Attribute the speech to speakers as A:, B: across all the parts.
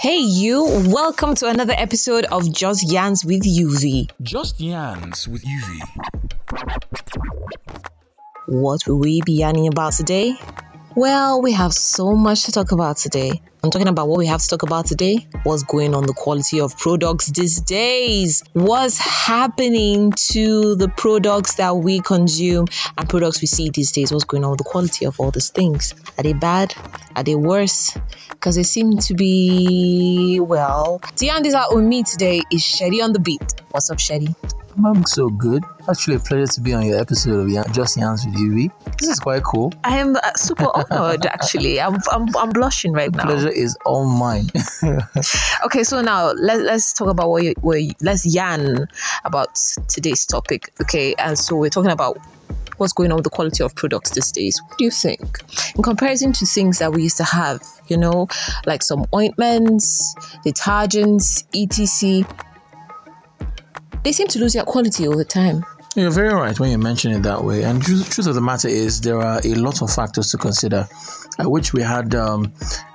A: Hey, you, welcome to another episode of Just Yans with UV.
B: Just Yans with UV.
A: What will we be yanning about today? Well, we have so much to talk about today. I'm talking about what we have to talk about today. What's going on the quality of products these days? What's happening to the products that we consume and products we see these days? What's going on with the quality of all these things? Are they bad? Are they worse? Because they seem to be well. Tiandis out with me today is Shetty on the beat. What's up, Shetty?
C: I'm so good. Actually, a pleasure to be on your episode of Just Yans with UV. This is quite cool.
A: I am uh, super honored, actually. I'm, I'm, I'm blushing right now.
C: Pleasure is all mine.
A: Okay, so now let, let's talk about what you, what you, let's yarn about today's topic. Okay, and so we're talking about what's going on with the quality of products these days. What do you think? In comparison to things that we used to have, you know, like some ointments, detergents, etc., they seem to lose their quality over time.
C: You're very right when you mention it that way. And truth, truth of the matter is, there are a lot of factors to consider, at which we had um,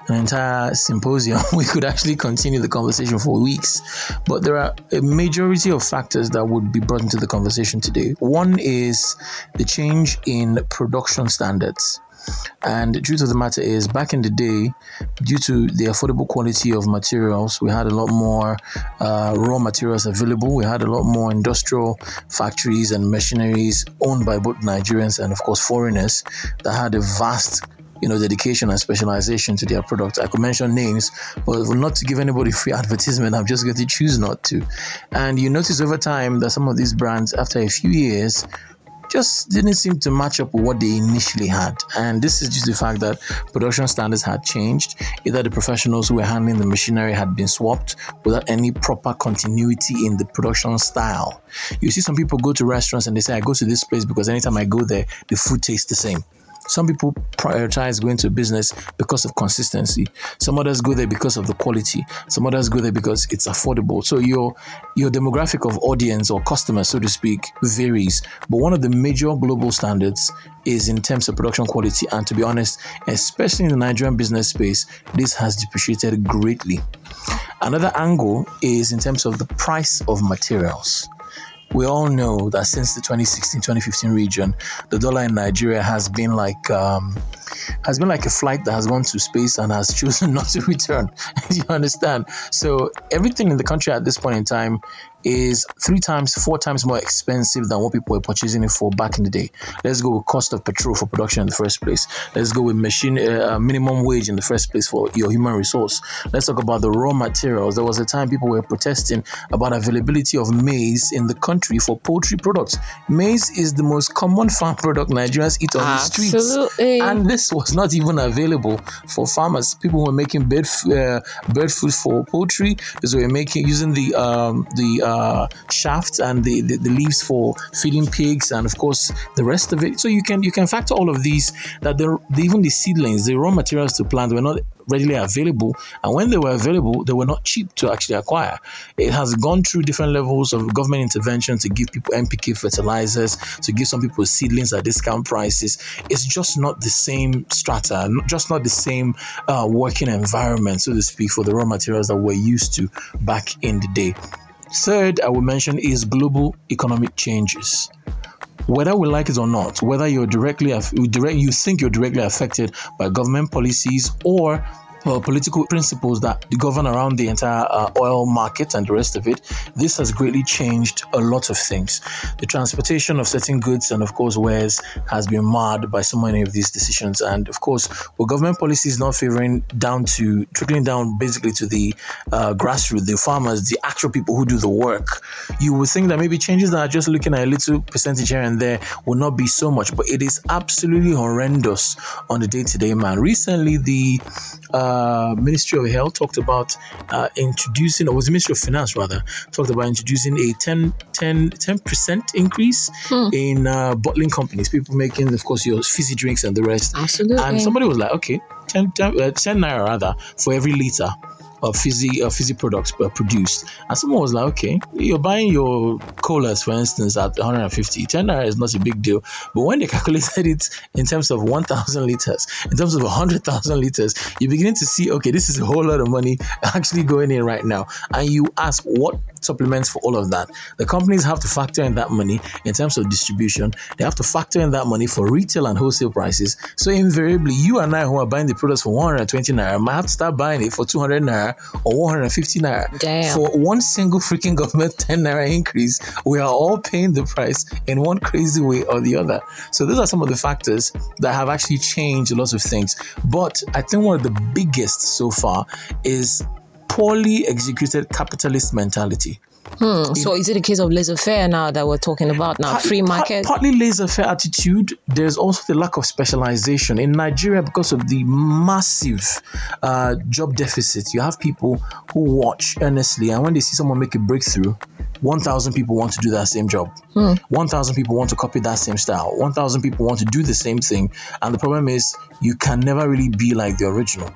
C: an entire symposium. We could actually continue the conversation for weeks. But there are a majority of factors that would be brought into the conversation today. One is the change in production standards. And the truth of the matter is, back in the day, due to the affordable quality of materials, we had a lot more uh, raw materials available. We had a lot more industrial factories and machineries owned by both Nigerians and, of course, foreigners that had a vast you know, dedication and specialization to their product. I could mention names, but not to give anybody free advertisement, I'm just going to choose not to. And you notice over time that some of these brands, after a few years, just didn't seem to match up with what they initially had. And this is just the fact that production standards had changed. Either the professionals who were handling the machinery had been swapped without any proper continuity in the production style. You see some people go to restaurants and they say, I go to this place because anytime I go there, the food tastes the same. Some people prioritize going to business because of consistency. Some others go there because of the quality. Some others go there because it's affordable. So your your demographic of audience or customers, so to speak, varies. But one of the major global standards is in terms of production quality. And to be honest, especially in the Nigerian business space, this has depreciated greatly. Another angle is in terms of the price of materials we all know that since the 2016-2015 region, the dollar in Nigeria has been like um, has been like a flight that has gone to space and has chosen not to return. you understand? So everything in the country at this point in time is three times, four times more expensive than what people were purchasing it for back in the day. Let's go with cost of petrol for production in the first place. Let's go with machine uh, minimum wage in the first place for your human resource. Let's talk about the raw materials. There was a time people were protesting about availability of maize in the country for poultry products. Maize is the most common farm product Nigerians eat on
A: Absolutely.
C: the streets, and this was not even available for farmers. People were making bird uh, bird food for poultry. They were making using the um, the uh, shafts and the, the, the leaves for feeding pigs and of course the rest of it so you can you can factor all of these that the, even the seedlings the raw materials to plant were not readily available and when they were available they were not cheap to actually acquire. It has gone through different levels of government intervention to give people NPK fertilizers to give some people seedlings at discount prices. It's just not the same strata just not the same uh, working environment so to speak for the raw materials that we're used to back in the day. Third, I will mention is global economic changes. Whether we like it or not, whether you're directly direct, you think you're directly affected by government policies or uh, political principles that govern around the entire uh, oil market and the rest of it, this has greatly changed a lot of things. The transportation of certain goods and, of course, wares has been marred by so many of these decisions. And, of course, with government policy is not favoring down to trickling down basically to the uh, grassroots, the farmers, the actual people who do the work, you would think that maybe changes that are just looking at a little percentage here and there will not be so much, but it is absolutely horrendous on the day to day man. Recently, the uh, Ministry of Health talked about uh, introducing, or was the Ministry of Finance rather, talked about introducing a 10, 10, 10% increase
A: Hmm.
C: in uh, bottling companies, people making, of course, your fizzy drinks and the rest.
A: Absolutely.
C: And somebody was like, okay, 10, 10, uh, 10 naira rather for every liter of fizzy uh, fizzy products uh, produced. And someone was like, okay, you're buying your colas, for instance, at 150. 10 naira is not a big deal. But when they calculated it in terms of 1,000 liters, in terms of 100,000 liters, you're beginning to see, okay, this is a whole lot of money actually going in right now. And you ask, what supplements for all of that? The companies have to factor in that money in terms of distribution. They have to factor in that money for retail and wholesale prices. So invariably, you and I who are buying the products for 120 naira might have to start buying it for 200 naira or 150 naira.
A: Damn.
C: For one single freaking government 10 naira increase, we are all paying the price in one crazy way or the other. So those are some of the factors that have actually changed lots of things. But I think one of the biggest so far is poorly executed capitalist mentality.
A: Hmm. So is it a case of laissez-faire now that we're talking about now? Free
C: Part-
A: market.
C: partly laissez-faire attitude. There's also the lack of specialization in Nigeria because of the massive uh, job deficit. You have people who watch earnestly, and when they see someone make a breakthrough, 1,000 people want to do that same job. 1,000 people want to copy that same style. 1,000 people want to do the same thing. And the problem is, you can never really be like the original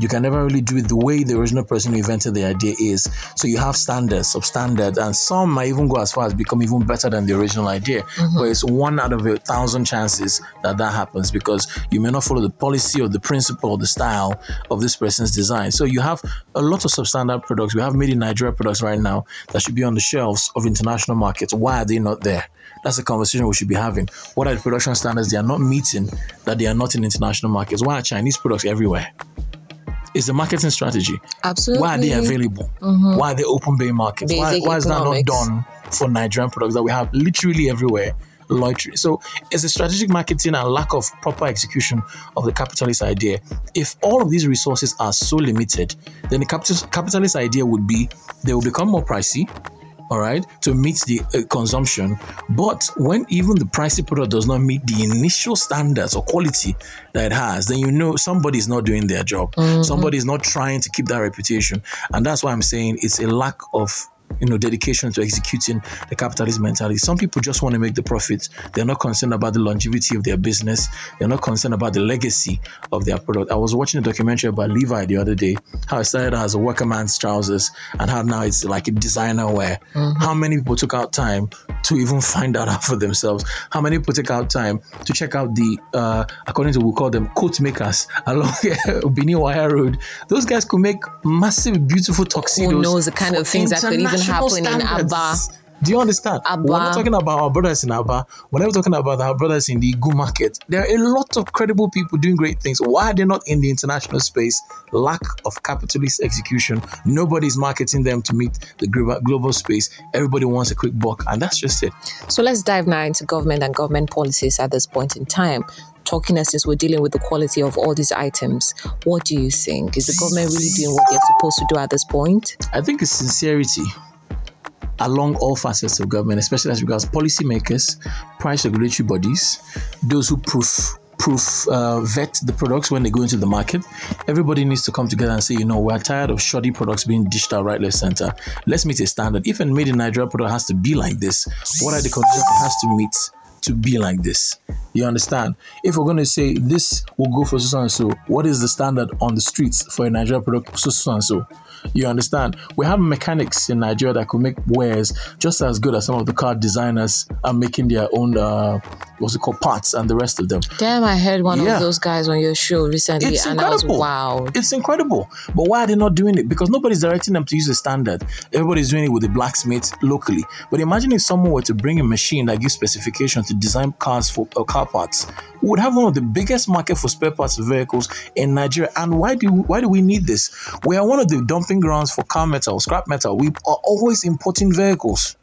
C: you can never really do it the way the original person who invented the idea is. So you have standards, substandard, and some might even go as far as become even better than the original idea. Mm-hmm. But it's one out of a thousand chances that that happens because you may not follow the policy or the principle or the style of this person's design. So you have a lot of substandard products. We have made in Nigeria products right now that should be on the shelves of international markets. Why are they not there? That's a conversation we should be having. What are the production standards they are not meeting that they are not in international markets? Why are Chinese products everywhere? It's a marketing strategy.
A: Absolutely.
C: Why are they available? Why are they open bay markets? Why, why is that not done for Nigerian products that we have literally everywhere? Loitering. So it's a strategic marketing and lack of proper execution of the capitalist idea. If all of these resources are so limited, then the capital, capitalist idea would be they will become more pricey, all right, to meet the uh, consumption. But when even the pricey product does not meet the initial standards or quality that it has, then you know somebody is not doing their job. Somebody is not trying to keep that reputation, and that's why I'm saying it's a lack of you know dedication to executing the capitalist mentality. Some people just want to make the profits. They're not concerned about the longevity of their business. They're not concerned about the legacy of their product. I was watching a documentary about Levi the other day, how it started as a worker man's trousers and how now it's like a designer wear. How many people took out time to even find that out for themselves? How many people took out time to check out the, uh, according to we call them coat makers along Bini Wire Road? Those guys could make massive, beautiful tuxedos.
A: Who knows the kind of things that could even
C: international
A: happen in. Aba.
C: Do you understand?
A: Aba.
C: We're not talking about our brothers in Aba. We're never talking about our brothers in the Igu market. There are a lot of credible people doing great things. Why are they not in the international space? Lack of capitalist execution. Nobody's marketing them to meet the global global space. Everybody wants a quick buck, and that's just it.
A: So let's dive now into government and government policies at this point in time. Talking as since we're dealing with the quality of all these items, what do you think? Is the government really doing what they're supposed to do at this point?
C: I think it's sincerity along all facets of government, especially as regards policymakers, price regulatory bodies, those who proof proof uh, vet the products when they go into the market. Everybody needs to come together and say, you know, we're tired of shoddy products being dished out right, left, center. Let's meet a standard. If a made in Nigeria product has to be like this, what are the conditions it has to meet? To be like this, you understand? If we're going to say this will go for so and so, what is the standard on the streets for a Nigeria product so so and so? You understand? We have mechanics in Nigeria that could make wares just as good as some of the car designers are making their own, uh, what's it called, parts and the rest of them.
A: Damn, I heard one
C: Yeah.
A: of those guys on your show recently,
C: It's
A: and
C: incredible.
A: I was wowed.
C: It's incredible. But why are they not doing it? Because nobody's directing them to use a standard. Everybody's doing it with the blacksmith locally. But imagine if someone were to bring a machine that gives specifications to design cars for uh, car parts. We would have one of the biggest market for spare parts vehicles in Nigeria. And why do why do we need this? We are one of the dumping grounds for car metal, scrap metal. We are always importing vehicles.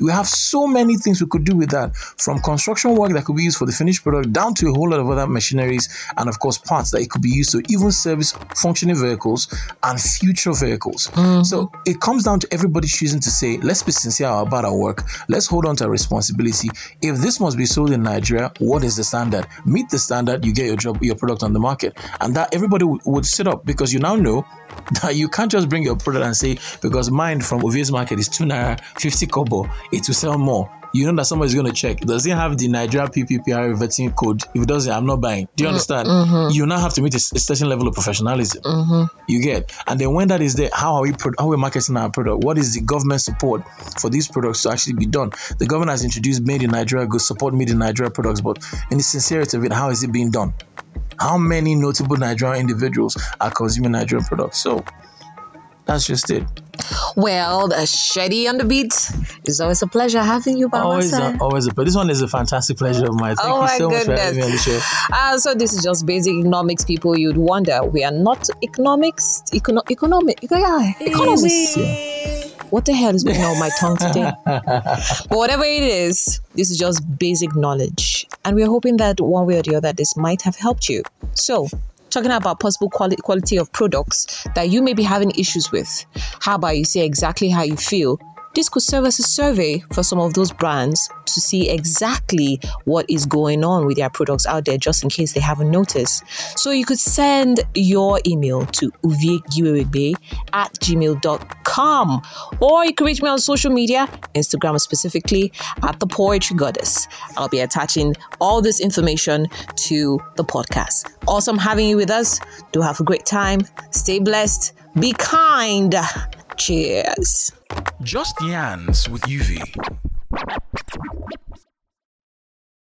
C: We have so many things we could do with that, from construction work that could be used for the finished product down to a whole lot of other machineries and, of course, parts that it could be used to even service functioning vehicles and future vehicles. Mm-hmm. So it comes down to everybody choosing to say, let's be sincere about our work, let's hold on to our responsibility. If this must be sold in Nigeria, what is the standard? Meet the standard, you get your job, your product on the market, and that everybody would, would sit up because you now know that you can't just bring your product and say because mine from Ovie's market is two naira fifty kobo. It will sell more. You know that somebody's going to check. Does it have the Nigeria PPPR vetting code? If it doesn't, I'm not buying. Do you mm, understand? Mm-hmm. You now have to meet a, a certain level of professionalism. Mm-hmm. You get, and then when that is there, how are we pro- how are we marketing our product? What is the government support for these products to actually be done? The government has introduced made in Nigeria good support made in Nigeria products, but in the sincerity of it, how is it being done? How many notable Nigerian individuals are consuming Nigerian products? So that's just it.
A: Well, the Shady on the beat. It's always a pleasure having you by
C: Always,
A: my
C: a, always. A, but this one is a fantastic pleasure of mine. Thank
A: Oh
C: you
A: my
C: so much for having me on the
A: goodness.
C: show.
A: Uh, so this is just basic economics people you'd wonder. We are not economics, econo- economic, yeah, economists. What the hell is going on with my tongue today? but whatever it is, this is just basic knowledge. And we're hoping that one way or the other, this might have helped you. So, talking about possible quali- quality of products that you may be having issues with, how about you say exactly how you feel? This could serve as a survey for some of those brands to see exactly what is going on with their products out there, just in case they haven't noticed. So you could send your email to uviegiwewegbe at gmail.com or you can reach me on social media, Instagram specifically, at the Poetry Goddess. I'll be attaching all this information to the podcast. Awesome having you with us. Do have a great time. Stay blessed. Be kind. Cheers.
B: Just Yans with UV.